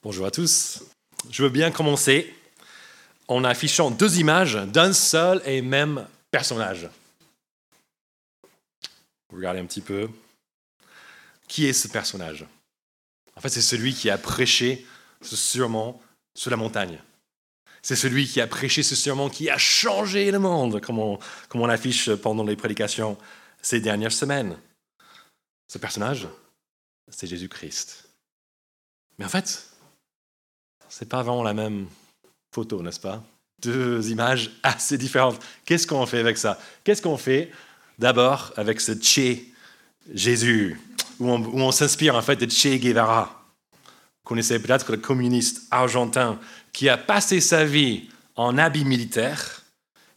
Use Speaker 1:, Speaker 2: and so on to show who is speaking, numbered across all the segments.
Speaker 1: Bonjour à tous. Je veux bien commencer en affichant deux images d'un seul et même personnage. Regardez un petit peu. Qui est ce personnage? En fait, c'est celui qui a prêché ce serment sur la montagne. C'est celui qui a prêché ce serment qui a changé le monde, comme on, comme on l'affiche pendant les prédications ces dernières semaines. Ce personnage, c'est Jésus-Christ. Mais en fait, c'est pas vraiment la même photo, n'est-ce pas? Deux images assez différentes. Qu'est-ce qu'on fait avec ça? Qu'est-ce qu'on fait d'abord avec ce Che Jésus, où on, s'inspire en fait de Che Guevara? Vous connaissez peut-être le communiste argentin qui a passé sa vie en habit militaire,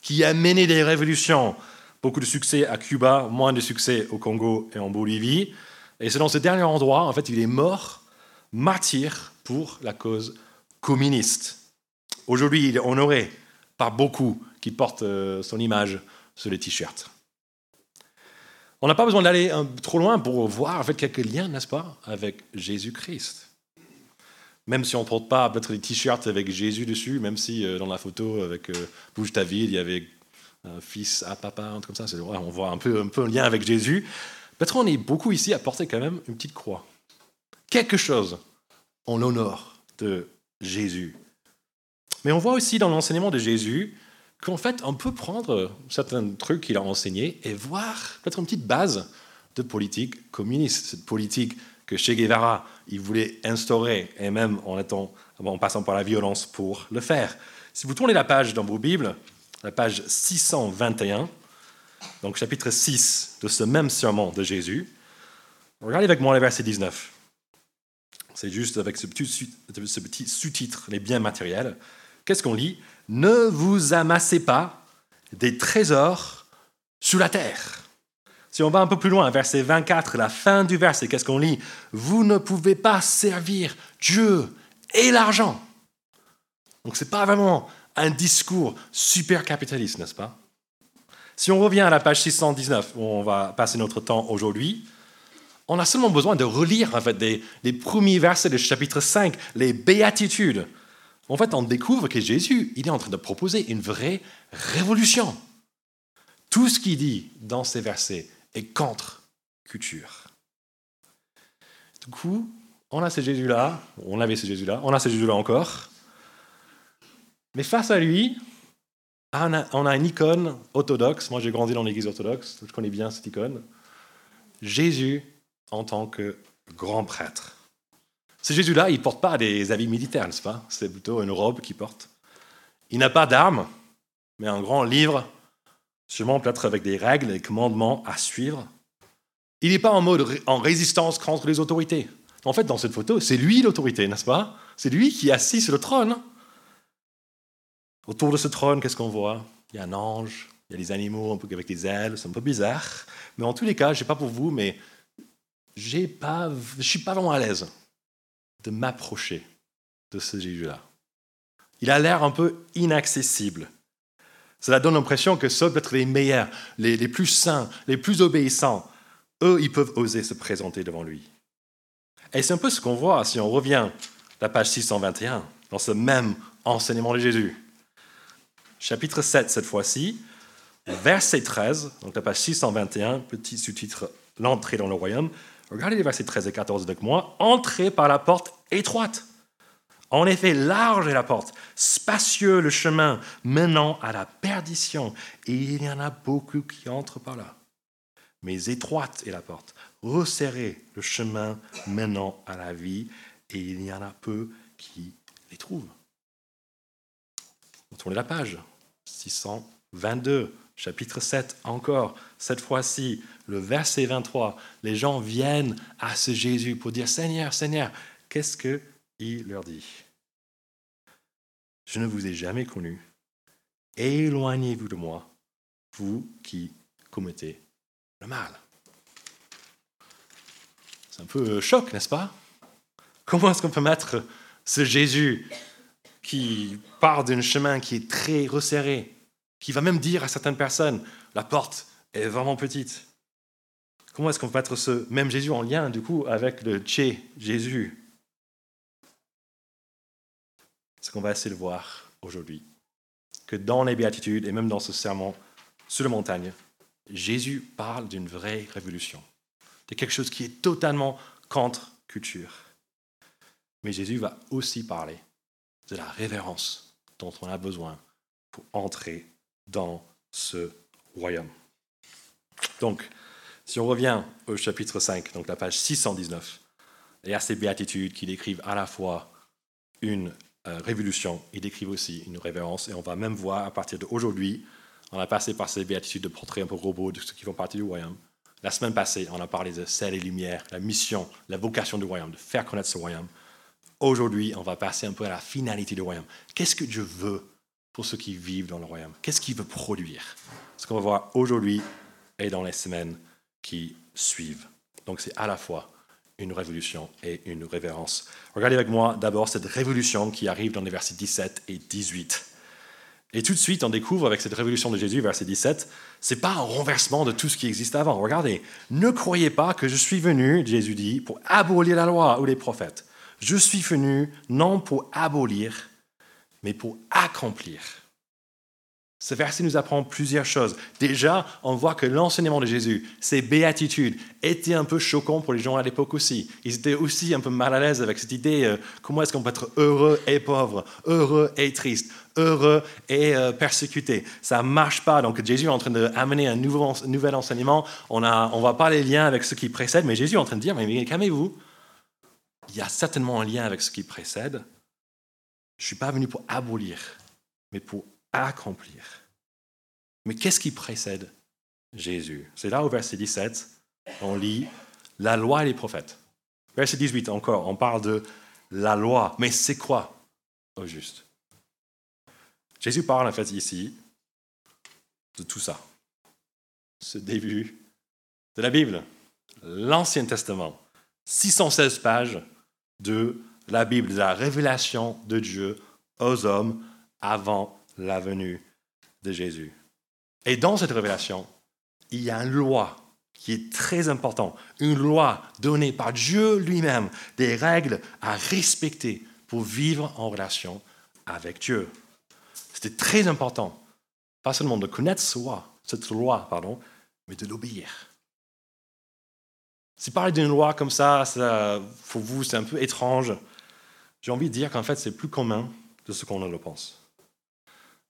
Speaker 1: qui a mené des révolutions, beaucoup de succès à Cuba, moins de succès au Congo et en Bolivie. Et c'est dans ce dernier endroit, en fait, il est mort, martyr pour la cause communiste. Aujourd'hui, il est honoré par beaucoup qui portent euh, son image sur les t-shirts. On n'a pas besoin d'aller trop loin pour voir en fait, quelques liens, n'est-ce pas, avec Jésus-Christ. Même si on ne porte pas peut-être des t-shirts avec Jésus dessus, même si euh, dans la photo avec euh, Bouge ta il y avait un fils à papa, un truc comme ça, on voit un peu, un peu un lien avec Jésus. Peut-être on est beaucoup ici à porter quand même une petite croix. Quelque chose en l'honneur de Jésus. Mais on voit aussi dans l'enseignement de Jésus qu'en fait, on peut prendre certains trucs qu'il a enseignés et voir peut-être une petite base de politique communiste, cette politique que Che Guevara il voulait instaurer, et même en, étant, en passant par la violence pour le faire. Si vous tournez la page dans vos Bibles, la page 621, donc chapitre 6 de ce même serment de Jésus, regardez avec moi le verset 19. C'est juste avec ce petit, sous-titre, les biens matériels. Qu'est-ce qu'on lit? Ne vous amassez pas des trésors sous la terre. Si on va un peu plus loin, verset 24, la fin du verset, qu'est-ce qu'on lit? Vous ne pouvez pas servir Dieu et l'argent. Donc ce n'est pas vraiment un discours super capitaliste, n'est-ce pas? Si on revient à la page 619, où on va passer notre temps aujourd'hui, on a seulement besoin de relire en fait, les premiers versets du chapitre 5, les béatitudes. En fait, on découvre que Jésus, il est en train de proposer une vraie révolution. Tout ce qu'il dit dans ces versets est contre culture. Du coup, on a ce Jésus-là, on avait ce Jésus-là, on a ce Jésus-là encore. Mais face à lui, on a, une icône orthodoxe. Moi, j'ai grandi dans l'église orthodoxe, je connais bien cette icône. Jésus en tant que grand prêtre. Ce Jésus-là, il ne porte pas des habits militaires, n'est-ce pas? C'est plutôt une robe qu'il porte. Il n'a pas d'armes, mais un grand livre, sûrement peut-être avec des règles, des commandements à suivre. Il n'est pas en mode en résistance contre les autorités. En fait, dans cette photo, c'est lui l'autorité, n'est-ce pas? C'est lui qui est assis sur le trône. Autour de ce trône, qu'est-ce qu'on voit? Il y a un ange, il y a des animaux un peu avec des ailes, c'est un peu bizarre. Mais en tous les cas, je ne sais pas pour vous, mais pas, je suis pas vraiment à l'aise de m'approcher de ce Jésus-là. Il a l'air un peu inaccessible. Cela donne l'impression que ceux peut-être les meilleurs, les, les plus saints, les plus obéissants, eux, ils peuvent oser se présenter devant lui. Et c'est un peu ce qu'on voit si on revient à la page 621, dans ce même enseignement de Jésus. Chapitre 7 cette fois-ci, verset 13, donc la page 621, petit sous-titre L'entrée dans le royaume. Regardez les versets 13 et 14 avec moi. Entrez par la porte étroite. En effet, large est la porte, spacieux le chemin menant à la perdition, et il y en a beaucoup qui entrent par là. Mais étroite est la porte, resserré le chemin menant à la vie, et il y en a peu qui les trouvent. Tournez la page, 622, chapitre 7 encore, cette fois-ci, le verset 23, les gens viennent à ce Jésus pour dire Seigneur, Seigneur, qu'est-ce qu'il leur dit? Je ne vous ai jamais connu. Éloignez-vous de moi, vous qui commettez le mal. C'est un peu choc, n'est-ce pas? Comment est-ce qu'on peut mettre ce Jésus qui part d'un chemin qui est très resserré, qui va même dire à certaines personnes, la porte est vraiment petite, Comment est-ce qu'on peut mettre ce même Jésus en lien, du coup, avec le Tché Jésus? Ce qu'on va essayer de voir aujourd'hui. Que dans les béatitudes et même dans ce serment sur la montagne, Jésus parle d'une vraie révolution, de quelque chose qui est totalement contre culture. Mais Jésus va aussi parler de la révérence dont on a besoin pour entrer dans ce royaume. Donc, si on revient au chapitre 5, donc la page 619, et à ces béatitudes qui décrivent à la fois une euh, révolution, ils décrivent aussi une révérence, et on va même voir à partir d'aujourd'hui, on a passé par ces béatitudes de portrait un peu robot de ceux qui font partie du royaume. La semaine passée, on a parlé de sel et lumière, la mission, la vocation du royaume, de faire connaître ce royaume. Aujourd'hui, on va passer un peu à la finalité du royaume. Qu'est-ce que Dieu veut pour ceux qui vivent dans le royaume? Qu'est-ce qu'il veut produire? Ce qu'on va voir aujourd'hui et dans les semaines qui suivent. Donc c'est à la fois une révolution et une révérence. Regardez avec moi d'abord cette révolution qui arrive dans les versets 17 et 18. Et tout de suite, on découvre avec cette révolution de Jésus, verset 17, c'est pas un renversement de tout ce qui existe avant. Regardez, ne croyez pas que je suis venu, Jésus dit, pour abolir la loi ou les prophètes. Je suis venu non pour abolir, mais pour accomplir. Ce verset nous apprend plusieurs choses. Déjà, on voit que l'enseignement de Jésus, ses béatitudes, étaient un peu choquants pour les gens à l'époque aussi. Ils étaient aussi un peu mal à l'aise avec cette idée, euh, comment est-ce qu'on peut être heureux et pauvre, heureux et triste, heureux et euh, persécuté. Ça marche pas. Donc Jésus est en train d'amener un nouveau, nouvel enseignement. On ne on va pas les liens avec ce qui précède, mais Jésus est en train de dire, mais calmez-vous. Il y a certainement un lien avec ce qui précède. Je ne suis pas venu pour abolir, mais pour accomplir. Mais qu'est-ce qui précède Jésus? C'est là au verset 17, on lit la loi et les prophètes. Verset 18 encore, on parle de la loi. Mais c'est quoi au juste? Jésus parle en fait ici de tout ça. Ce début de la Bible, l'Ancien Testament, 616 pages de la Bible, de la révélation de Dieu aux hommes avant la venue de Jésus. Et dans cette révélation, il y a une loi qui est très importante, une loi donnée par Dieu lui-même, des règles à respecter pour vivre en relation avec Dieu. C'était très important, pas seulement de connaître loi, cette loi pardon, mais de l'obéir. Si parler d'une loi comme ça, ça, pour vous, c'est un peu étrange, j'ai envie de dire qu'en fait, c'est plus commun de ce qu'on le pense.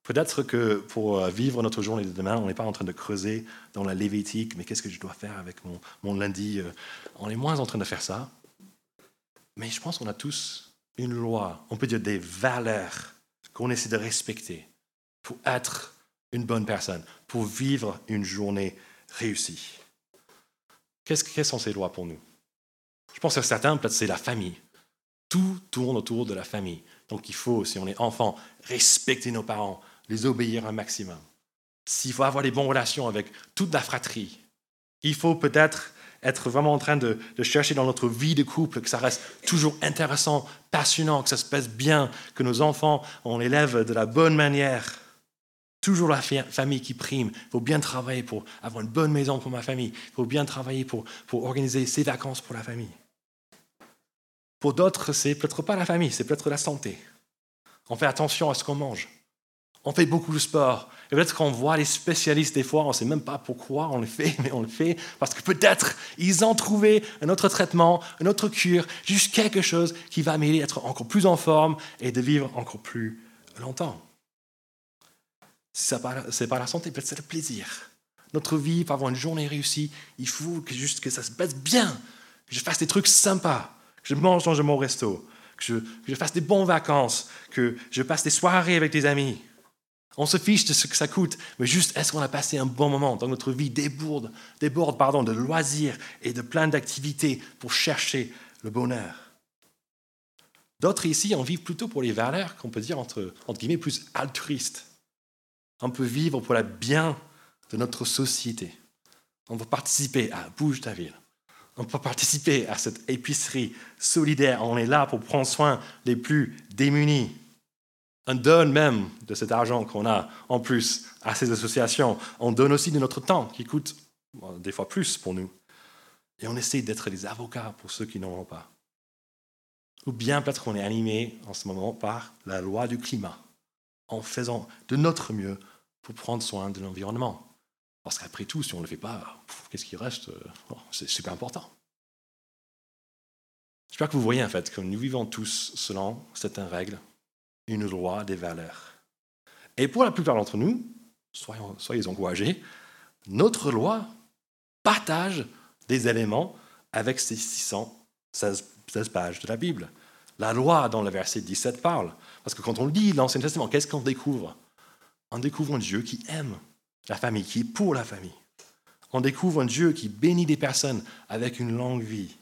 Speaker 1: Peut-être que pour euh, vivre notre journée de demain, on n'est pas en train de creuser dans la Lévitique, mais qu'est-ce que je dois faire avec mon, lundi euh, On est moins en train de faire ça. Mais je pense qu'on a tous une loi, on peut dire des valeurs qu'on essaie de respecter pour être une bonne personne, pour vivre une journée réussie. Qu'est-ce, sont ces lois pour nous? Je pense que certains, peut-être c'est la famille. Tout tourne autour de la famille. Donc il faut, si on est enfant, respecter nos parents, les obéir un maximum. S'il faut avoir des bonnes relations avec toute la fratrie, il faut peut-être être vraiment en train de, chercher dans notre vie de couple que ça reste toujours intéressant, passionnant, que ça se passe bien, que nos enfants, on les élève de la bonne manière. Toujours la famille qui prime. Il faut bien travailler pour avoir une bonne maison pour ma famille. Il faut bien travailler pour, pour organiser ses vacances pour la famille. Pour d'autres, c'est peut-être pas la famille, c'est peut-être la santé. On fait attention à ce qu'on mange. On fait beaucoup de sport. Et peut-être qu'on voit les spécialistes des fois, on ne sait même pas pourquoi on le fait, mais on le fait parce que peut-être ils ont trouvé un autre traitement, une autre cure, juste quelque chose qui va m'aider à être encore plus en forme et de vivre encore plus longtemps. Si ce n'est pas la santé, peut-être c'est le plaisir. Notre vie, pour avoir une journée réussie, il faut que juste que ça se passe bien, que je fasse des trucs sympas, que je mange dans mon resto, je, que je fasse des bonnes vacances, que je passe des soirées avec des amis. On se fiche de ce que ça coûte, mais juste est-ce qu'on a passé un bon moment dans notre vie déborde, déborde pardon, de loisirs et de plein d'activités pour chercher le bonheur? D'autres ici en vivent plutôt pour les valeurs qu'on peut dire entre, entre guillemets plus altruistes. On peut vivre pour le bien de notre société. On peut participer à Bouge ta ville. On peut participer à cette épicerie solidaire. On est là pour prendre soin des plus démunis. On donne même de cet argent qu'on a en plus à ces associations. On donne aussi de notre temps qui coûte des fois plus pour nous. Et on essaie d'être des avocats pour ceux qui n'en ont pas. Ou bien peut-être qu'on est animé en ce moment par la loi du climat, en faisant de notre mieux pour prendre soin de l'environnement. Parce qu'après tout, si on ne le fait pas, qu'est-ce qui reste oh, C'est super important. J'espère que vous voyez en fait que nous vivons tous selon certaines règles, une loi des valeurs. Et pour la plupart d'entre nous, soyons, soyez encouragés, notre loi partage des éléments avec ces 616 pages de la Bible. La loi, dans le verset 17, parle. Parce que quand on lit l'Ancien Testament, qu'est-ce qu'on découvre? On découvre un Dieu qui aime la famille, qui est pour la famille. On découvre un Dieu qui bénit des personnes avec une longue vie.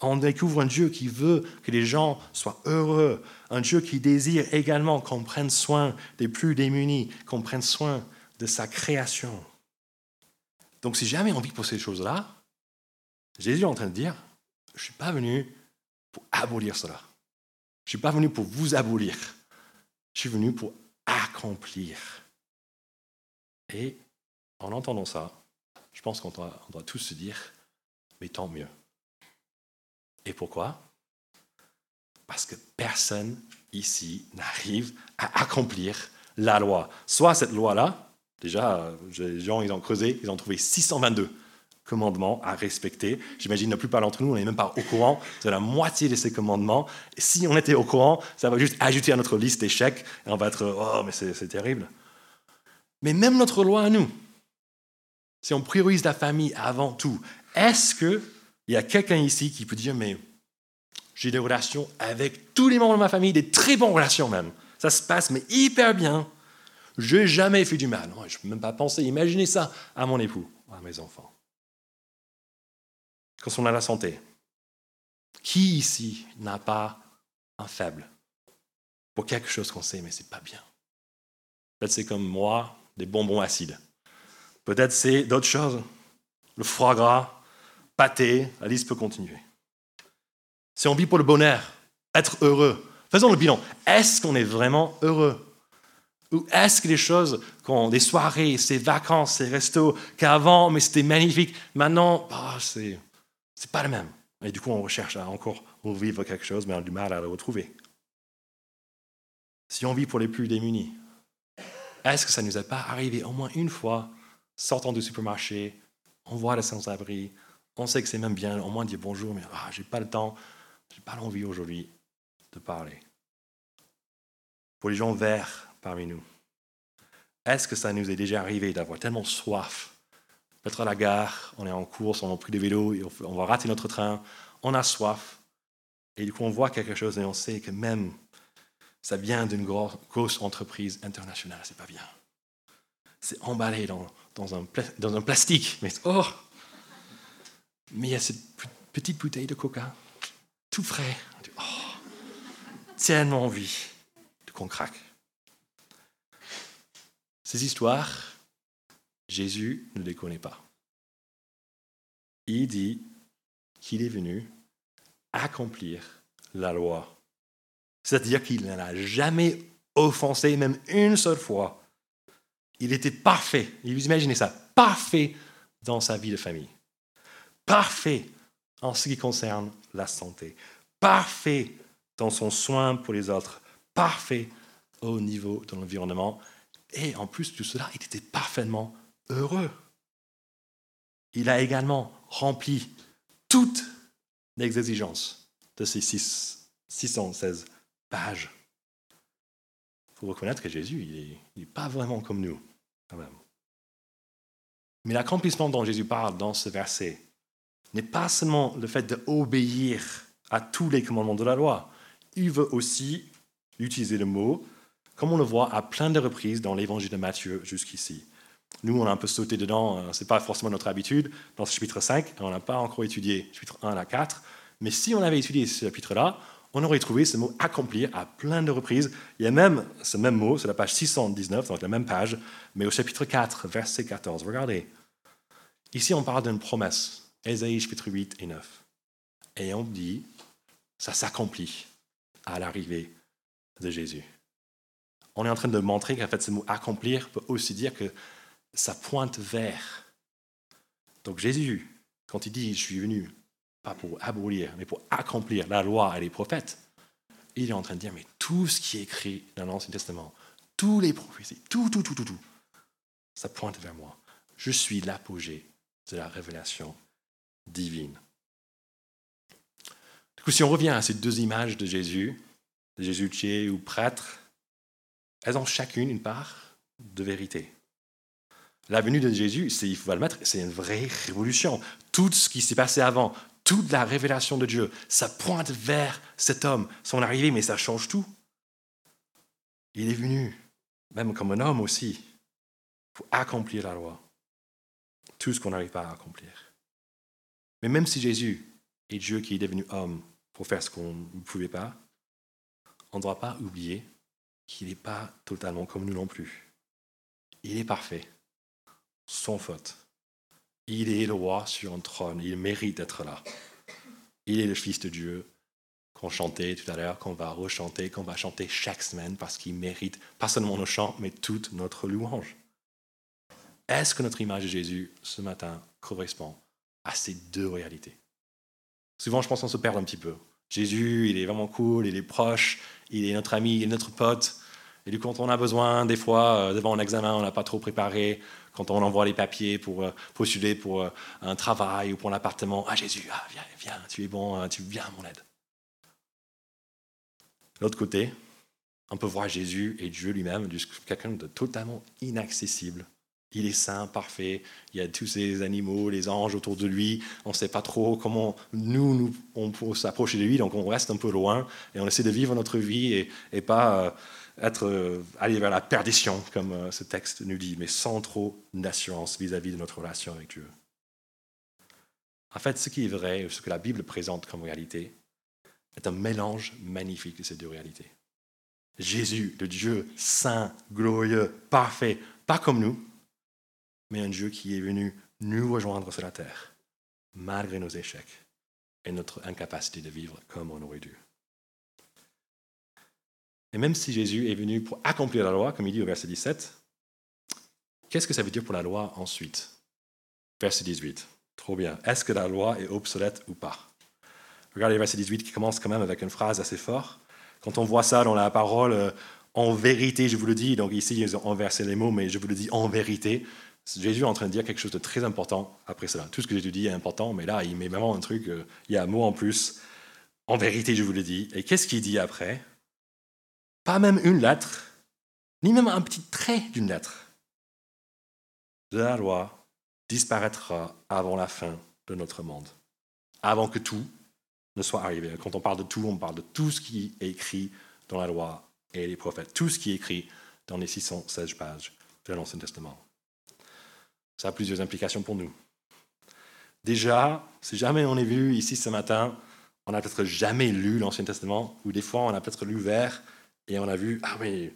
Speaker 1: On découvre un Dieu qui veut que les gens soient heureux, un Dieu qui désire également qu'on prenne soin des plus démunis, qu'on prenne soin de sa création. Donc si jamais on vit pour ces choses-là, Jésus est en train de dire, je ne suis pas venu pour abolir cela. Je ne suis pas venu pour vous abolir. Je suis venu pour accomplir. Et en entendant ça, je pense qu'on doit, doit tous se dire, mais tant mieux. Et pourquoi? Parce que personne ici n'arrive à accomplir la loi. Soit cette loi-là, déjà, les gens, ils ont creusé, ils ont trouvé 622 commandements à respecter. J'imagine la plupart d'entre nous, on n'est même pas au courant de la moitié de ces commandements. Si on était au courant, ça va juste ajouter à notre liste d'échecs et on va être oh mais c'est terrible. Mais même notre loi à nous, si on priorise la famille avant tout, est-ce qu'il y a quelqu'un ici qui peut dire mais j'ai des relations avec tous les membres de ma famille, des très bonnes relations même. Ça se passe mais hyper bien. Je n'ai jamais fait du mal. Je ne peux même pas penser, imaginer ça à mon époux, à mes enfants quand on a la santé. Qui ici n'a pas un faible pour quelque chose qu'on sait, mais c'est pas bien? Peut-être c'est comme moi, des bonbons acides. Peut-être c'est d'autres choses. Le foie gras, pâté, la liste peut continuer. On vit pour le bonheur, être heureux, faisons le bilan. Est-ce qu'on est vraiment heureux? Ou est-ce que les choses, des soirées, ces vacances, ces restos, qu'avant, mais c'était magnifique, maintenant, bah, c'est c'est pas le même. Et du coup, on recherche à encore revivre quelque chose, mais on a du mal à le retrouver. Si on vit pour les plus démunis, est-ce que ça ne nous est pas arrivé au moins une fois, sortant du supermarché, on voit les sans-abri, on sait que c'est même bien, au moins dire bonjour, mais ah, j'ai pas le temps, j'ai pas l'envie aujourd'hui de parler. Pour les gens verts parmi nous, est-ce que ça nous est déjà arrivé d'avoir tellement soif être à la gare, on est en course, on a pris des vélos, on va rater notre train, on a soif. Et du coup, on voit quelque chose et on sait que même ça vient d'une grosse entreprise internationale, c'est pas bien. C'est emballé dans, dans, un, dans un plastique, mais oh Mais il y a cette petite bouteille de coca, tout frais. Oh, tellement envie qu'on craque. Ces histoires, Jésus ne les connaît pas. Il dit qu'il est venu accomplir la loi. C'est-à-dire qu'il n'en a jamais offensé, même une seule fois. Il était parfait. Vous imaginez ça, parfait dans sa vie de famille. Parfait en ce qui concerne la santé. Parfait dans son soin pour les autres. Parfait au niveau de l'environnement. Et en plus de cela, il était parfaitement heureux. Il a également rempli toutes les exigences de ces 616 pages. Il faut reconnaître que Jésus, il n'est pas vraiment comme nous, quand même. Mais l'accomplissement dont Jésus parle dans ce verset n'est pas seulement le fait d'obéir à tous les commandements de la loi. Il veut aussi utiliser le mot, comme on le voit à plein de reprises dans l'évangile de Matthieu jusqu'ici. Nous, on a un peu sauté dedans, euh, ce n'est pas forcément notre habitude. Dans ce chapitre 5, on n'a pas encore étudié chapitre 1 à 4, mais si on avait étudié ce chapitre-là, on aurait trouvé ce mot accomplir à plein de reprises. Il y a même ce même mot sur la page 619, donc la même page, mais au chapitre 4, verset 14. Regardez. Ici, on parle d'une promesse. Ésaïe chapitre 8 et 9. Et on dit, ça s'accomplit à l'arrivée de Jésus. On est en train de montrer qu'en fait, ce mot accomplir peut aussi dire que ça pointe vers. Donc Jésus, quand il dit je suis venu pas pour abolir, mais pour accomplir la loi et les prophètes, il est en train de dire, mais tout ce qui est écrit dans l'Ancien Testament, tous les prophéties, tout, tout, tout, tout, tout, ça pointe vers moi. Je suis l'apogée de la révélation divine. Du coup, si on revient à ces deux images de Jésus, de Jésus tué ou prêtre, elles ont chacune une part de vérité. La venue de Jésus, il faut le mettre, c'est une vraie révolution. Tout ce qui s'est passé avant, toute la révélation de Dieu, ça pointe vers cet homme, son arrivée, mais ça change tout. Il est venu, même comme un homme aussi, pour accomplir la loi. Tout ce qu'on n'arrive pas à accomplir. Mais même si Jésus est Dieu qui est devenu homme pour faire ce qu'on ne pouvait pas, on ne doit pas oublier qu'il n'est pas totalement comme nous non plus. Il est parfait, sans faute. Il est le roi sur un trône, il mérite d'être là. Il est le Fils de Dieu qu'on chantait tout à l'heure, qu'on va rechanter, qu'on va chanter chaque semaine parce qu'il mérite pas seulement nos chants, mais toute notre louange. Est-ce que notre image de Jésus ce matin correspond à ces deux réalités Souvent, je pense qu'on se perd un petit peu. Jésus, il est vraiment cool, il est proche, il est notre ami, il est notre pote. Et du coup, quand on a besoin, des fois, euh, devant un examen, on n'a pas trop préparé, quand on envoie les papiers pour euh, postuler pour euh, un travail ou pour l'appartement, ah Jésus, ah, viens, viens, tu es bon, hein, tu viens à mon aide. L'autre côté, on peut voir Jésus et Dieu lui-même, quelqu'un de totalement inaccessible. Il est saint, parfait. Il y a tous ces animaux, les anges autour de lui. On ne sait pas trop comment nous, nous on peut s'approcher de lui, donc on reste un peu loin et on essaie de vivre notre vie et, pas euh, être, euh, aller vers la perdition, comme euh, ce texte nous dit, mais sans trop d'assurance vis-à-vis de notre relation avec Dieu. En fait, ce qui est vrai, ce que la Bible présente comme réalité, est un mélange magnifique de ces deux réalités. Jésus, le Dieu saint, glorieux, parfait, pas comme nous, mais un Dieu qui est venu nous rejoindre sur la terre, malgré nos échecs et notre incapacité de vivre comme on aurait dû. Et même si Jésus est venu pour accomplir la loi, comme il dit au verset 17, qu'est-ce que ça veut dire pour la loi ensuite? Verset 18. Trop bien. Est-ce que la loi est obsolète ou pas? Regardez le verset 18 qui commence quand même avec une phrase assez forte. Quand on voit ça dans la parole, euh, en vérité, je vous le dis, donc ici ils ont inversé les mots, mais je vous le dis en vérité, Jésus est en train de dire quelque chose de très important après cela. Tout ce que Jésus dit est important, mais là, il met vraiment un truc, euh, il y a un mot en plus. En vérité, je vous le dis. Et qu'est-ce qu'il dit après? Pas même une lettre, ni même un petit trait d'une lettre la loi disparaîtra avant la fin de notre monde, avant que tout ne soit arrivé. Quand on parle de tout, on parle de tout ce qui est écrit dans la loi et les prophètes, tout ce qui est écrit dans les 616 pages de l'Ancien Testament. Ça a plusieurs implications pour nous. Déjà, si jamais on est vu ici ce matin, on n'a peut-être jamais lu l'Ancien Testament, ou des fois on a peut-être lu vers et on a vu, ah mais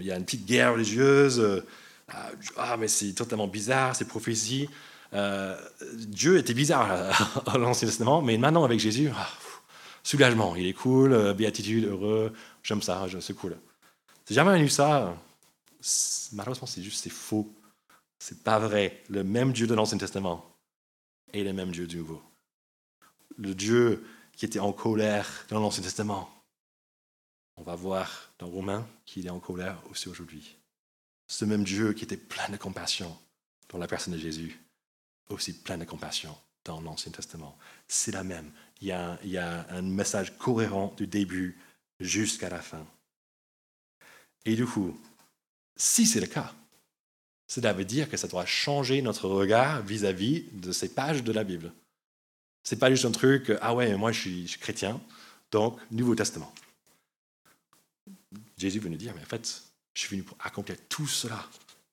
Speaker 1: il y a une petite guerre religieuse, euh, ah, ah mais c'est totalement bizarre, ces prophéties. Euh, Dieu était bizarre à l'Ancien Testament, mais maintenant avec Jésus, ah, soulagement, il est cool, euh, béatitude, heureux, j'aime ça, c'est cool. Si jamais lu ça, malheureusement c'est juste, c'est faux. C'est pas vrai. Le même Dieu de l'Ancien Testament est le même Dieu du Nouveau. Le Dieu qui était en colère dans l'Ancien Testament on va voir dans Romains qu'il est en colère aussi aujourd'hui. Ce même Dieu qui était plein de compassion dans la personne de Jésus, aussi plein de compassion dans l'Ancien Testament. C'est la même. Il y, a, il y a un message cohérent du début jusqu'à la fin. Et du coup, si c'est le cas, cela veut dire que ça doit changer notre regard vis-à-vis de ces pages de la Bible. C'est pas juste un truc, ah ouais, moi je suis chrétien, donc Nouveau Testament. Jésus veut nous dire, mais en fait, je suis venu pour accomplir tout cela,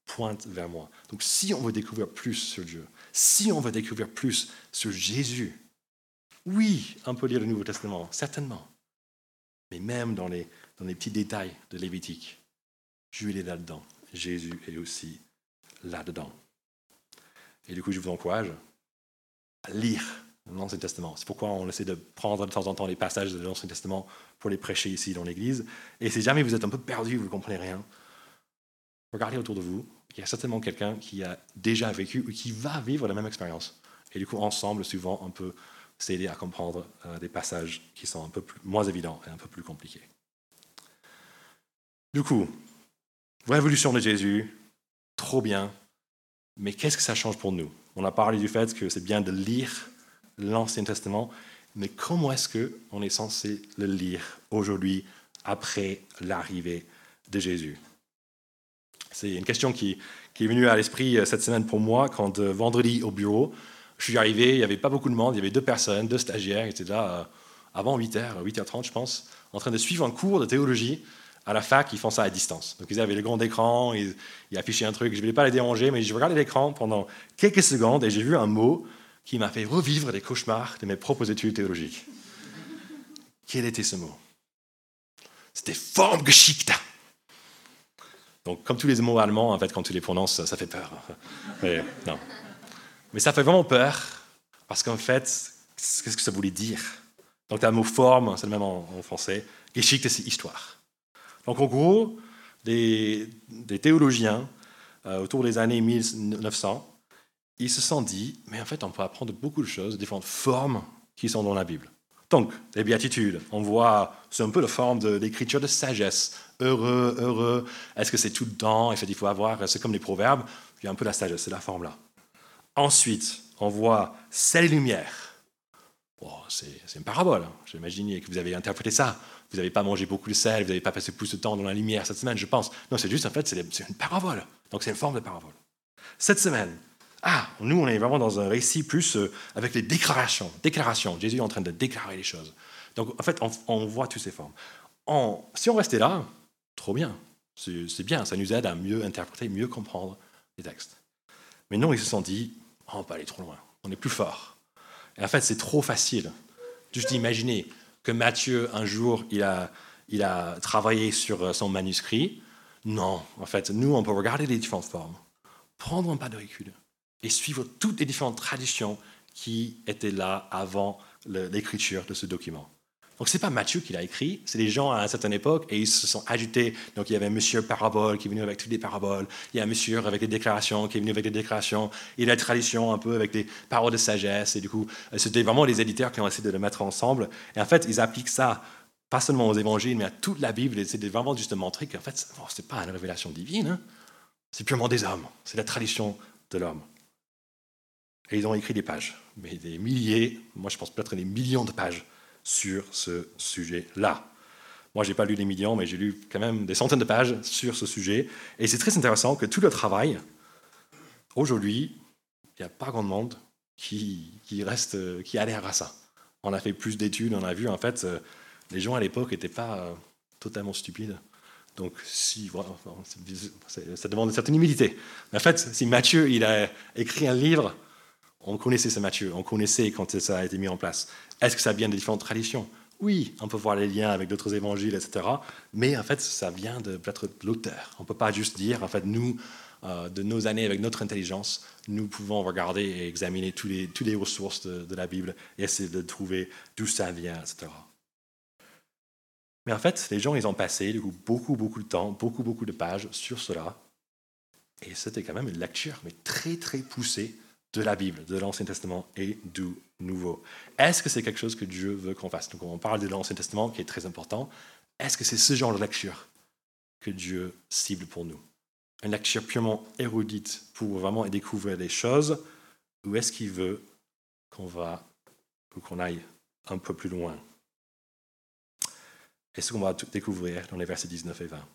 Speaker 1: pointe vers moi. Donc si on veut découvrir plus sur Dieu, si on veut découvrir plus sur Jésus, oui, on peut lire le Nouveau Testament, certainement. Mais même dans les, dans les petits détails de Lévitique, Dieu est là-dedans. Jésus est aussi là-dedans. Et du coup, je vous encourage à lire l'Ancien Testament. C'est pourquoi on essaie de prendre de temps en temps les passages de l'Ancien Testament pour les prêcher ici dans l'Église. Et si jamais vous êtes un peu perdu, vous ne comprenez rien, regardez autour de vous. Il y a certainement quelqu'un qui a déjà vécu ou qui va vivre la même expérience. Et du coup, ensemble, souvent, on peut c'est aider à comprendre euh, des passages qui sont un peu plus, moins évidents et un peu plus compliqués. Du coup, révolution de Jésus, trop bien, mais qu'est-ce que ça change pour nous? On a parlé du fait que c'est bien de lire l'Ancien Testament, mais comment est-ce qu'on est censé le lire aujourd'hui, après l'arrivée de Jésus? C'est une question qui, est venue à l'esprit euh, cette semaine pour moi, quand euh, vendredi au bureau, je suis arrivé, il n'y avait pas beaucoup de monde, il y avait deux personnes, deux stagiaires, qui étaient là avant 8h, 8h30 je pense, en train de suivre un cours de théologie à la fac, ils font ça à distance. Donc ils avaient le grand écran, ils, affichaient un truc, je ne voulais pas les déranger, mais je regardais l'écran pendant quelques secondes et j'ai vu un mot qui m'a fait revivre les cauchemars de mes propres études théologiques. Quel était ce mot? C'était Formgeschichte. Donc, comme tous les mots allemands, en fait, quand tu les prononces, ça fait peur. Mais, non. Mais ça fait vraiment peur, parce qu'en fait, qu'est-ce que ça voulait dire? Donc, tu as le mot forme, c'est le même en, français. Geschichte, c'est histoire. Donc, en gros, des, théologiens, euh, autour des années 1900, ils se sont dit, mais en fait, on peut apprendre beaucoup de choses, différentes formes qui sont dans la Bible. Donc, les béatitudes, on voit, c'est un peu la forme de l'écriture de sagesse. Heureux, heureux, est-ce que c'est tout le temps En fait, il faut avoir, c'est comme les proverbes, il y a un peu la sagesse, c'est la forme là. Ensuite, on voit et lumière. c'est une parabole. Hein. J'imagine que vous avez interprété ça. Vous n'avez pas mangé beaucoup de sel, vous n'avez pas passé plus de temps dans la lumière cette semaine, je pense. Non, c'est juste, en fait, c'est une parabole. Donc, c'est une forme de parabole. Cette semaine, ah, nous, on est vraiment dans un récit plus euh, avec les déclarations. Déclarations. Jésus est en train de déclarer les choses. Donc, en fait, on, voit toutes ces formes. si on restait là, trop bien. C'est bien, ça nous aide à mieux interpréter, mieux comprendre les textes. Mais non, ils se sont dit, oh, on peut aller trop loin, on est plus fort. Et en fait, c'est trop facile. Juste imaginer que Matthieu, un jour, il a, il a travaillé sur euh, son manuscrit. Non, en fait, nous, on peut regarder les différentes formes, prendre un pas de recul et suivre toutes les différentes traditions qui étaient là avant l'écriture de ce document. Donc ce n'est pas Matthieu qui l'a écrit, c'est des gens à une certaine époque et ils se sont agités. Donc il y avait un monsieur parabole qui est venu avec toutes les paraboles, il y a un monsieur avec des déclarations qui est venu avec des déclarations, il y a la tradition un peu avec des paroles de sagesse. Et du coup, c'était vraiment les éditeurs qui ont essayé de le mettre ensemble. Et en fait, ils appliquent ça pas seulement aux évangiles, mais à toute la Bible. Et c'est vraiment juste de montrer qu'en fait, ce n'est pas une révélation divine, hein. c'est purement des hommes, c'est la tradition de l'homme. Et ils ont écrit des pages, mais des milliers, moi je pense peut-être des millions de pages sur ce sujet-là. Moi, je n'ai pas lu des millions, mais j'ai lu quand même des centaines de pages sur ce sujet. Et c'est très intéressant que tout le travail, aujourd'hui, il n'y a pas grand monde qui, reste, qui adhère à ça. On a fait plus d'études, on a vu, en fait, euh, les gens à l'époque n'étaient pas euh, totalement stupides. Donc, ça demande une certaine humilité. Mais en fait, si Matthieu il a écrit un livre on connaissait ce Matthieu, on connaissait quand ça a été mis en place. Est-ce que ça vient de différentes traditions? Oui, on peut voir les liens avec d'autres évangiles, etc. Mais en fait, ça vient de peut-être de l'auteur. On ne peut pas juste dire, en fait, nous, euh, de nos années, avec notre intelligence, nous pouvons regarder et examiner toutes les, les ressources de, la Bible et essayer de trouver d'où ça vient, etc. Mais en fait, les gens, ils ont passé beaucoup, beaucoup de temps, beaucoup, beaucoup de pages sur cela. Et c'était quand même une lecture, mais très, très poussée de la Bible, de l'Ancien Testament et du Nouveau. Est-ce que c'est quelque chose que Dieu veut qu'on fasse? Donc on parle de l'Ancien Testament qui est très important. Est-ce que c'est ce genre de lecture que Dieu cible pour nous? Une lecture purement érudite pour vraiment découvrir les choses? Ou est-ce qu'il veut qu'on va ou qu'on aille un peu plus loin? Et ce qu'on va découvrir dans les versets 19 et 20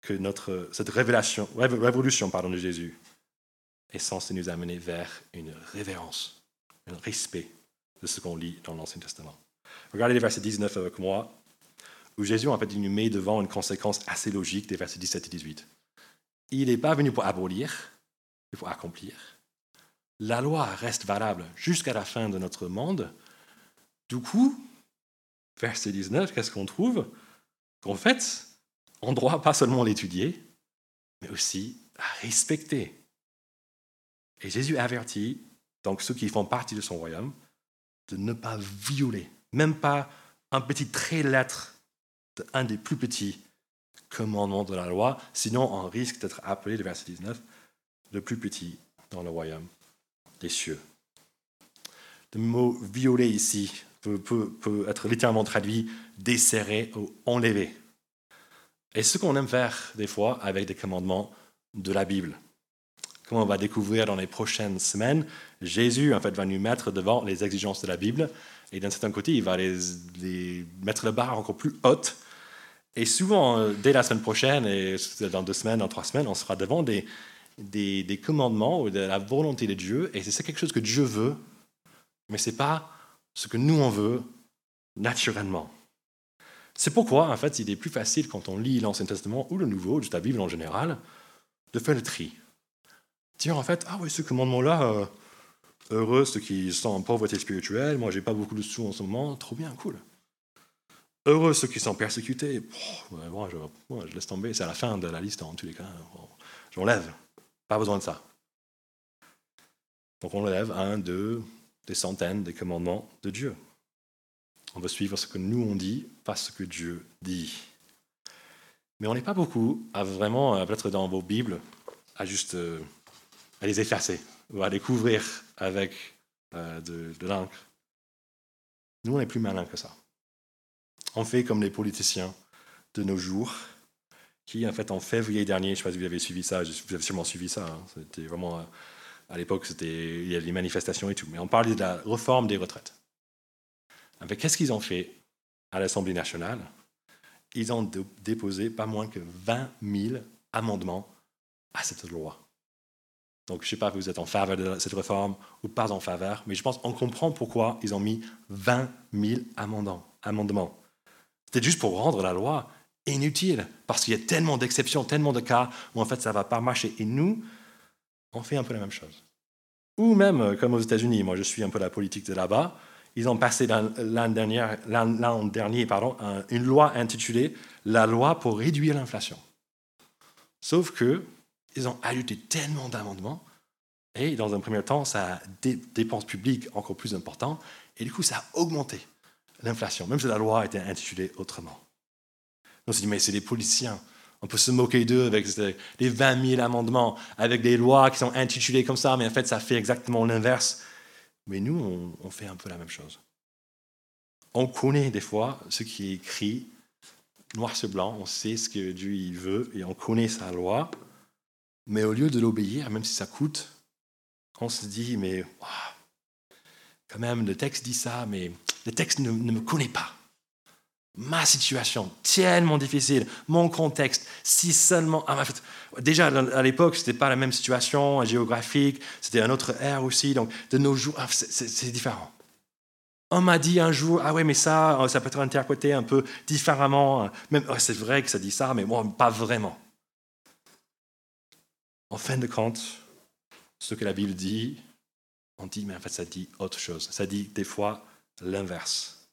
Speaker 1: que notre, cette révélation, révolution pardon, de Jésus est censé nous amener vers une révérence, un respect de ce qu'on lit dans l'Ancien Testament. Regardez les versets 19 avec moi, où Jésus en fait nous met devant une conséquence assez logique des versets 17 et 18. Il n'est pas venu pour abolir, il faut accomplir. La loi reste valable jusqu'à la fin de notre monde. Du coup, verset 19, qu'est-ce qu'on trouve? Qu'en fait, on doit pas seulement l'étudier, mais aussi à respecter et Jésus avertit donc ceux qui font partie de son royaume de ne pas violer, même pas un petit trait lettre d'un des plus petits commandements de la loi, sinon on risque d'être appelé, le verset 19, le plus petit dans le royaume des cieux. Le mot violer ici peut, peut être littéralement traduit desserrer ou enlever. Et ce qu'on aime faire des fois avec des commandements de la Bible. Comme on va découvrir dans les prochaines semaines, Jésus en fait, va nous mettre devant les exigences de la Bible. Et d'un certain côté, il va les, mettre la barre encore plus haute. Et souvent, euh, dès la semaine prochaine, et dans deux semaines, dans trois semaines, on sera devant des, des, commandements ou de la volonté de Dieu. Et c'est quelque chose que Dieu veut, mais ce n'est pas ce que nous, on veut naturellement. C'est pourquoi, en fait, il est plus facile quand on lit l'Ancien Testament ou le Nouveau, juste la Bible en général, de faire le tri. Dire en fait, ah oui, ce commandement-là, euh, heureux ceux qui sont en pauvreté spirituelle, moi j'ai pas beaucoup de sous en ce moment, trop bien, cool. Heureux ceux qui sont persécutés, moi, je, laisse tomber, c'est à la fin de la liste en tous les cas, j'enlève, pas besoin de ça. Donc on lève un, deux, des centaines des commandements de Dieu. On veut suivre ce que nous on dit, pas ce que Dieu dit. Mais on n'est pas beaucoup à vraiment, peut-être dans vos Bibles, à juste euh, à les effacer ou à les couvrir avec euh, de, l'encre. Nous, on est plus malins que ça. On fait comme les politiciens de nos jours, qui, en fait, en février dernier, je ne sais pas si vous avez suivi ça, vous avez sûrement suivi ça, hein, c'était vraiment, à l'époque, c'était, il y avait des manifestations et tout, mais on parlait de la réforme des retraites. Qu'est-ce qu'ils ont fait à l'Assemblée nationale? Ils ont déposé pas moins que 20 000 amendements à cette loi. Donc, je ne sais pas si vous êtes en faveur de cette réforme ou pas en faveur, mais je pense qu'on comprend pourquoi ils ont mis 20 000 amendements. C'était juste pour rendre la loi inutile, parce qu'il y a tellement d'exceptions, tellement de cas où en fait ça ne va pas marcher. Et nous, on fait un peu la même chose. Ou même, euh, comme aux États-Unis, moi je suis un peu la politique de là-bas, ils ont passé l'an dernier, dernier pardon, une loi intitulée La loi pour réduire l'inflation. Sauf que ils ont ajouté tellement d'amendements et dans un premier temps, ça a des dépenses publiques encore plus importantes et du coup, ça a augmenté l'inflation, même si la loi était intitulée autrement. On s'est dit, mais c'est des policiers. On peut se moquer d'eux avec les 20 000 amendements, avec des lois qui sont intitulées comme ça, mais en fait, ça fait exactement l'inverse. Mais nous, on, fait un peu la même chose. On connaît des fois ce qui est écrit noir sur blanc, on sait ce que Dieu veut et on connaît sa loi, mais au lieu de l'obéir, même si ça coûte, on se dit, mais quand même, le texte dit ça, mais le texte ne me connaît pas ma situation tellement difficile, mon contexte, si seulement... Ah, déjà, à l'époque, ce n'était pas la même situation géographique, c'était un autre air aussi, donc de nos jours, ah, c'est différent. On m'a dit un jour, ah ouais, mais ça, ça peut être interprété un peu différemment. Même, c'est vrai que ça dit ça, mais moi, pas vraiment. En fin de compte, ce que la Bible dit, on dit, mais en fait, ça dit autre chose. Ça dit des fois l'inverse.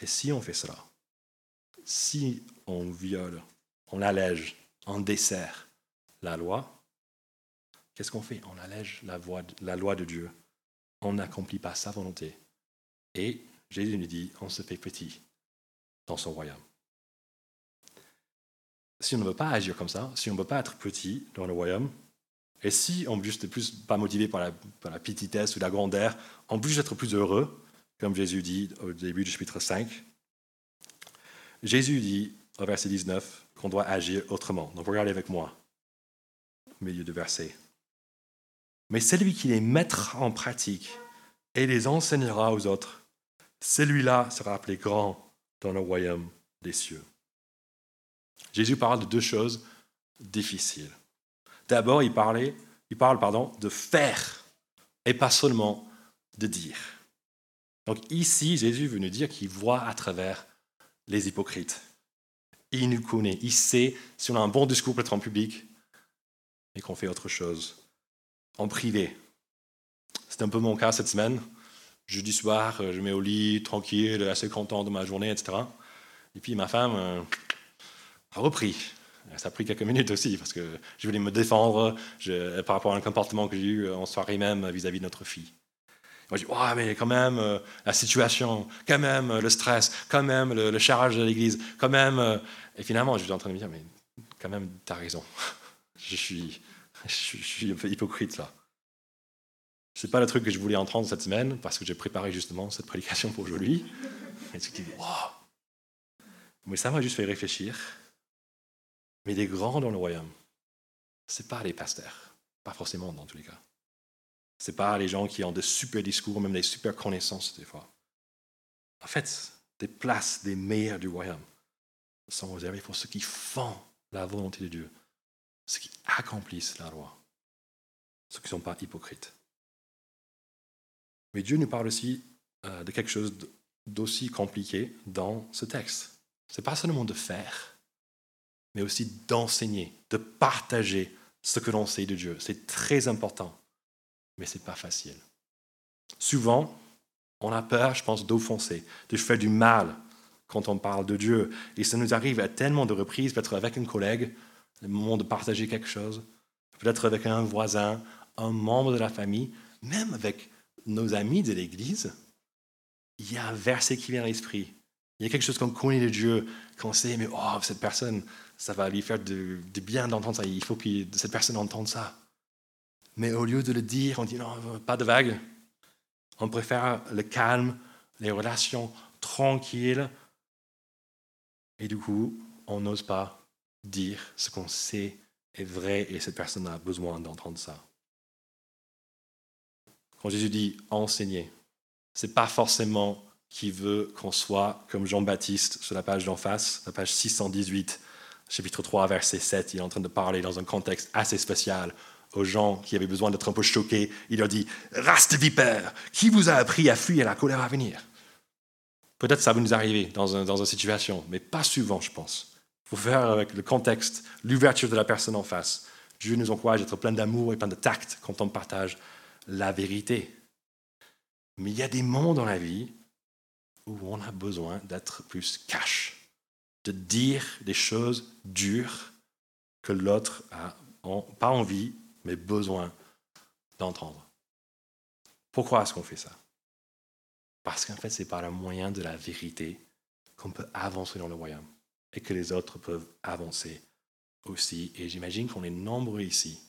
Speaker 1: Et si on fait cela, si on viole, on allège, on dessert la loi, qu'est-ce qu'on fait? On allège la, la loi de Dieu. On n'accomplit pas sa volonté. Et Jésus nous dit, on se fait petit dans son royaume. Si on ne veut pas agir comme ça, si on ne veut pas être petit dans le royaume, et si on n'est plus pas motivé par la, petitesse ou la grandeur, en plus d'être plus heureux, comme Jésus dit au début du chapitre 5. Jésus dit au verset 19 qu'on doit agir autrement. Donc regardez avec moi au milieu du verset. Mais celui qui les mettra en pratique et les enseignera aux autres, celui-là sera appelé grand dans le royaume des cieux. Jésus parle de deux choses difficiles. D'abord, il, parlait, il parle pardon, de faire et pas seulement de dire. Donc ici, Jésus veut nous dire qu'il voit à travers les hypocrites. Il nous connaît. Il sait si on a un bon discours peut-être en public, mais qu'on fait autre chose en privé. C'est un peu mon cas cette semaine. Jeudi soir, je mets au lit, tranquille, assez content de ma journée, etc. Et puis ma femme euh, repris. Ça a pris quelques minutes aussi, parce que je voulais me défendre par rapport à un comportement que j'ai eu en soirée même vis-à-vis de notre fille. Moi, je dis, oh, mais quand même, euh, la situation, quand même, euh, le stress, quand même, le, charge de l'église, quand même. Euh. Et finalement, je suis en train de me dire, mais quand même, tu as raison. je, suis, je, un peu hypocrite là. Ce n'est pas le truc que je voulais entendre cette semaine, parce que j'ai préparé justement cette prédication pour aujourd'hui. Mais ça m'a juste fait réfléchir. Mais les grands dans le royaume, ce n'est pas les pasteurs. Pas forcément dans tous les cas. Ce n'est pas les gens qui ont de super discours, même des super connaissances des fois. En fait, des places des meilleurs du royaume sont réservées pour ceux qui font la volonté de Dieu, ceux qui accomplissent la loi, ceux qui ne sont pas hypocrites. Mais Dieu nous parle aussi euh, de quelque chose d'aussi compliqué dans ce texte. Ce n'est pas seulement de faire, mais aussi d'enseigner, de partager ce que l'on sait de Dieu. C'est très important, mais ce n'est pas facile. Souvent, on a peur, je pense, d'offenser, de faire du mal quand on parle de Dieu. Et ça nous arrive à tellement de reprises, peut-être avec un collègue, le moment de partager quelque chose, peut-être avec un voisin, un membre de la famille, même avec nos amis de l'Église, il y a un verset qui vient à l'esprit. Il y a quelque chose qu'on connaît de Dieu, qu'on sait, mais oh, cette personne, ça va lui faire du, bien d'entendre ça. Il faut que cette personne entende ça. Mais au lieu de le dire, on dit non, pas de vague. On préfère le calme, les relations tranquilles. Et du coup, on n'ose pas dire ce qu'on sait est vrai et cette personne a besoin d'entendre ça. Quand Jésus dit enseigner, ce n'est pas forcément qu'il veut qu'on soit comme Jean-Baptiste sur la page d'en face, la page 618, chapitre 3, verset 7. Il est en train de parler dans un contexte assez spécial aux gens qui avaient besoin d'être un peu choqués. Il leur dit Race de vipère, qui vous a appris à fuir la colère à venir? Peut-être ça va nous arriver dans, dans une situation, mais pas souvent, je pense. Il faut faire avec le contexte, l'ouverture de la personne en face. Dieu nous encourage à être plein d'amour et plein de tact quand on partage la vérité. Mais il y a des moments dans la vie où on a besoin d'être plus cash, de dire des choses dures que l'autre a pas envie, mais besoin d'entendre. Pourquoi est-ce qu'on fait ça? Parce qu'en fait, c'est par le moyen de la vérité qu'on peut avancer dans le royaume et que les autres peuvent avancer aussi. Et j'imagine qu'on est nombreux ici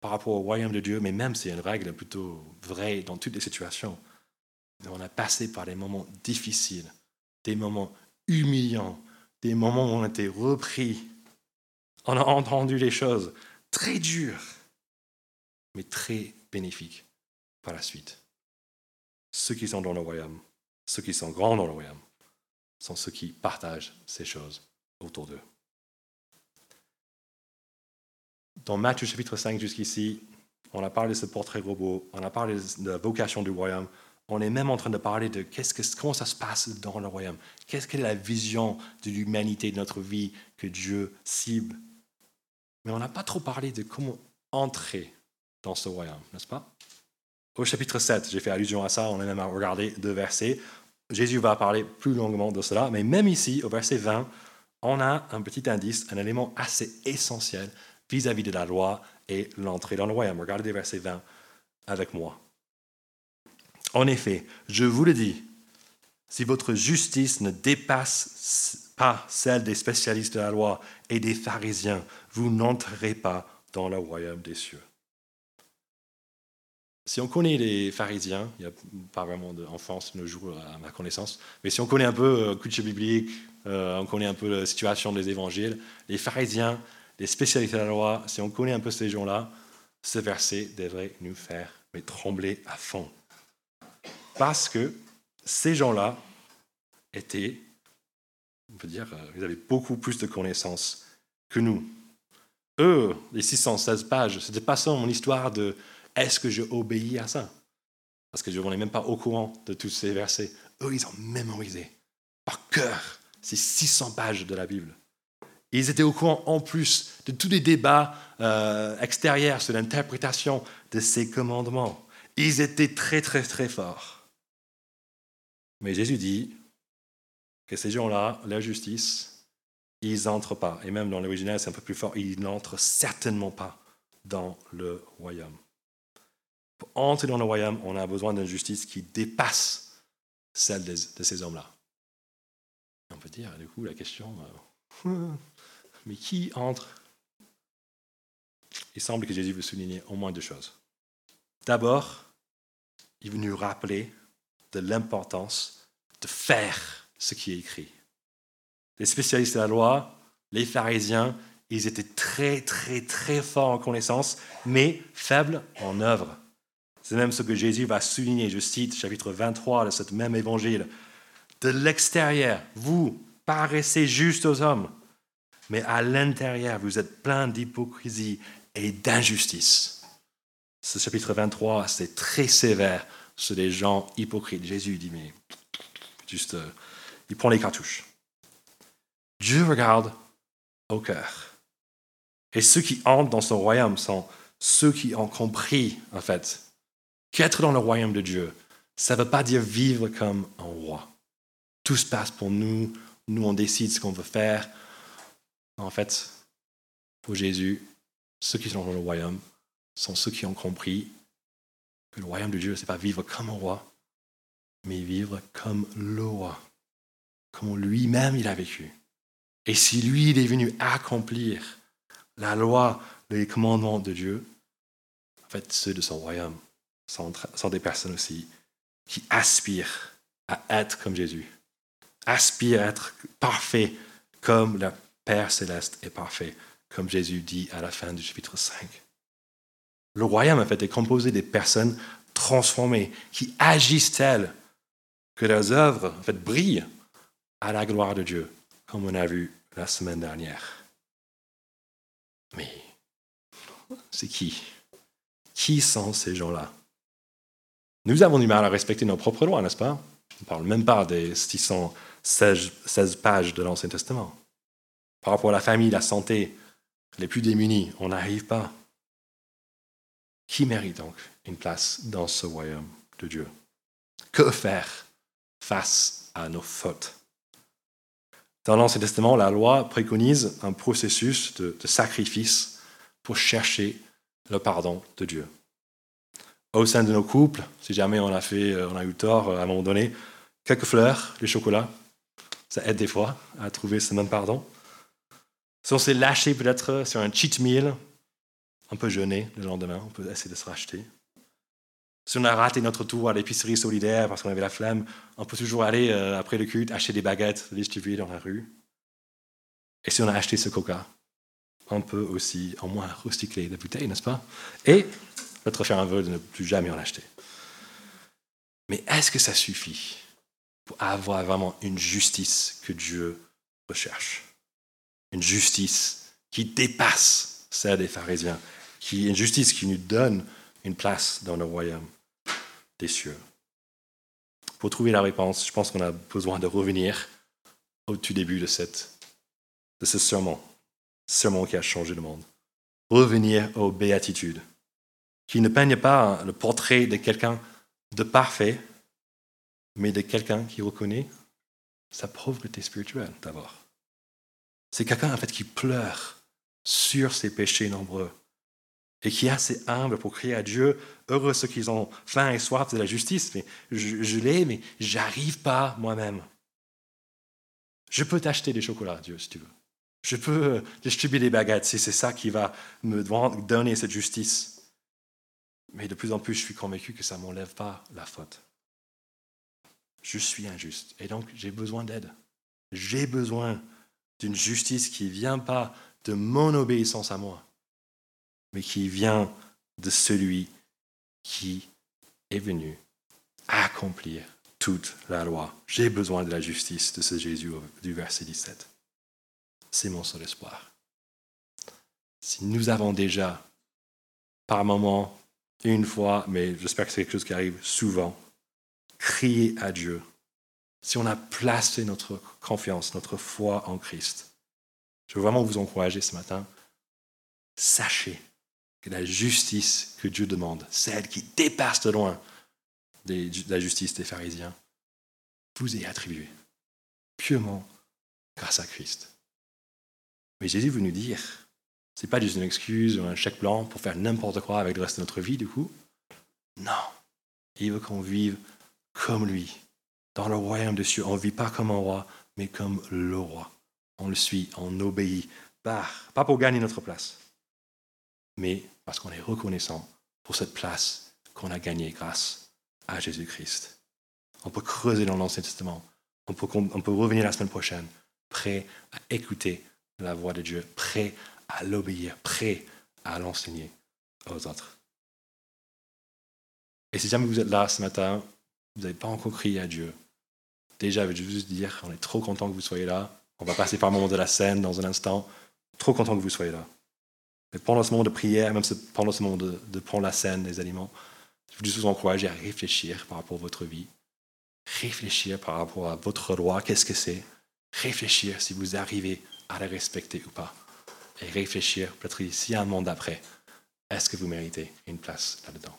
Speaker 1: par rapport au royaume de Dieu, mais même c'est une règle plutôt vraie dans toutes les situations. on a passé par des moments difficiles, des moments humiliants, des moments où on a été repris. On a entendu des choses très dures, mais très bénéfiques par la suite. Ceux qui sont dans le royaume, ceux qui sont grands dans le royaume, sont ceux qui partagent ces choses autour d'eux. Dans Matthieu chapitre 5 jusqu'ici, on a parlé de ce portrait robot, on a parlé de la vocation du royaume, on est même en train de parler de qu'est-ce que, comment ça se passe dans le royaume, qu'est-ce que la vision de l'humanité, de notre vie que Dieu cible. Mais on n'a pas trop parlé de comment entrer dans ce royaume, n'est-ce pas? Au chapitre 7, j'ai fait allusion à ça, on a même regardé deux versets. Jésus va parler plus longuement de cela, mais même ici, au verset 20, on a un petit indice, un élément assez essentiel vis-à-vis de la loi et l'entrée dans le royaume. Regardez verset 20 avec moi. En effet, je vous le dis, si votre justice ne dépasse pas celle des spécialistes de la loi et des pharisiens, vous n'entrerez pas dans le royaume des cieux. Si on connaît les pharisiens, il n'y a pas vraiment d'enfance de nos jours à ma connaissance, mais si on connaît un peu le culture biblique, euh, on connaît un peu la situation des évangiles, les pharisiens, les spécialités de la loi, si on connaît un peu ces gens-là, ce verset devrait nous faire trembler à fond. Parce que ces gens-là étaient, on peut dire, euh, ils avaient beaucoup plus de connaissances que nous. Eux, les 616 pages, ce n'était pas ça mon histoire de est-ce que je obéis à ça? Parce que je n'en même pas au courant de tous ces versets. Eux, ils ont mémorisé par cœur ces 600 pages de la Bible ils étaient au courant en plus de tous les débats euh, extérieurs sur l'interprétation de ces commandements. Ils étaient très très très forts. Mais Jésus dit que ces gens-là, leur justice, ils n'entrent pas. Et même dans l'original, c'est un peu plus fort, ils n'entrent certainement pas dans le royaume. Pour entrer dans le royaume, on a besoin d'une justice qui dépasse celle de, ces hommes-là. On peut dire, du coup, la question, euh, Mais qui entre? Il semble que Jésus veut souligner au moins deux choses. D'abord, il veut nous rappeler de l'importance de faire ce qui est écrit. Les spécialistes de la loi, les pharisiens, ils étaient très, très, très forts en connaissance, mais faibles en œuvre. C'est même ce que Jésus va souligner, je cite chapitre 23 de ce même évangile. De l'extérieur, vous paraissez juste aux hommes, mais à l'intérieur, vous êtes plein d'hypocrisie et d'injustice. Ce chapitre 23, c'est très sévère sur les gens hypocrites. Jésus dit, mais juste, euh, il prend les cartouches. Dieu regarde au cœur. Et ceux qui entrent dans son royaume sont ceux qui ont compris, en fait, qu'être dans le royaume de Dieu, ça ne veut pas dire vivre comme un roi. Tout se passe pour nous, nous on décide ce qu'on veut faire. En fait, pour Jésus, ceux qui sont dans le royaume sont ceux qui ont compris que le royaume de Dieu, ce n'est pas vivre comme un roi, mais vivre comme le roi, comme lui-même il a vécu. Et si lui, il est venu accomplir la loi, les commandements de Dieu, en fait, ceux de son royaume sont, des personnes aussi qui aspirent à être comme Jésus, aspirent à être parfaits comme le Père céleste est parfait, comme Jésus dit à la fin du chapitre 5. Le royaume, en fait, est composé des personnes transformées, qui agissent telles que leurs œuvres, en brillent à la gloire de Dieu, comme on a vu la semaine dernière. Mais c'est qui? Qui sont ces gens-là? Nous avons du mal à respecter nos propres lois, n'est-ce pas? On ne parle même pas des 616 pages de l'Ancien Testament. Par rapport à la famille, la santé, les plus démunis, on n'arrive pas. Qui mérite donc une place dans ce royaume de Dieu? Que faire face à nos fautes? Dans l'Ancien Testament, la loi préconise un processus de, sacrifice pour chercher le pardon de Dieu. Au sein de nos couples, si jamais on a, fait, euh, on a eu tort euh, à un moment donné, quelques fleurs, du chocolat, ça aide des fois à trouver ce même pardon. Si on s'est lâché peut-être sur un cheat meal, on peut jeûner le lendemain, on peut essayer de se racheter. Si on a raté notre tour à l'épicerie solidaire parce qu'on avait la flemme, on peut toujours aller, euh, après le culte, acheter des baguettes distribuées dans la rue. Et si on a acheté ce coca, on peut aussi au moins recycler la bouteille, n'est-ce pas? Et peut-être faire un vœu de ne plus jamais en acheter. Mais est-ce que ça suffit pour avoir vraiment une justice que Dieu recherche? Une justice qui dépasse celle des pharisiens, qui, une justice qui nous donne une place dans le royaume des cieux. Pour trouver la réponse, je pense qu'on a besoin de revenir au tout début de, cette, de ce sermon, sermon qui a changé le monde. Revenir aux béatitudes, qui ne peignent pas le portrait de quelqu'un de parfait, mais de quelqu'un qui reconnaît sa pauvreté spirituelle d'abord. C'est quelqu'un en fait qui pleure sur ses péchés nombreux et qui est assez humble pour crier à Dieu, heureux ceux qui ont faim et soif de la justice, mais je, l'ai, mais j'arrive pas moi-même. Je peux t'acheter des chocolats, Dieu, si tu veux. Je peux distribuer des baguettes si c'est ça qui va me donner cette justice. Mais de plus en plus, je suis convaincu que ça ne m'enlève pas la faute. Je suis injuste et donc j'ai besoin d'aide. J'ai besoin d'une justice qui ne vient pas de mon obéissance à moi, mais qui vient de celui qui est venu accomplir toute la loi. J'ai besoin de la justice de ce Jésus du verset 17. C'est mon seul espoir. Si nous avons déjà, par moment, une fois, mais j'espère que c'est quelque chose qui arrive souvent, crié à Dieu si on a placé notre confiance, notre foi en Christ. Je veux vraiment vous encourager ce matin. Sachez que la justice que Dieu demande, celle qui dépasse de loin la justice des pharisiens, vous est attribuée purement grâce à Christ. Mais Jésus veut nous dire, ce n'est pas juste une excuse ou un chèque blanc pour faire n'importe quoi avec le reste de notre vie, du coup. Non, il veut qu'on vive comme lui, dans le royaume des cieux, on ne vit pas comme un roi, mais comme le roi. On le suit, on obéit, pas, pour gagner notre place, mais parce qu'on est reconnaissant pour cette place qu'on a gagnée grâce à Jésus-Christ. On peut creuser dans l'Ancien Testament. On peut, on peut revenir la semaine prochaine, prêt à écouter la voix de Dieu, prêt à l'obéir, prêt à l'enseigner aux autres. Et si jamais vous êtes là ce matin, vous n'avez pas encore crié à Dieu, déjà, je veux juste dire, on est trop content que vous soyez là. On va passer par le moment de la scène dans un instant. Trop content que vous soyez là. Mais pendant ce moment de prière, même pendant ce moment de, prendre la scène, les aliments, je veux juste vous encourager à réfléchir par rapport à votre vie. Réfléchir par rapport à votre loi, qu'est-ce que c'est? Réfléchir si vous arrivez à les respecter ou pas. Et réfléchir, peut-être a un monde après, est-ce que vous méritez une place là-dedans?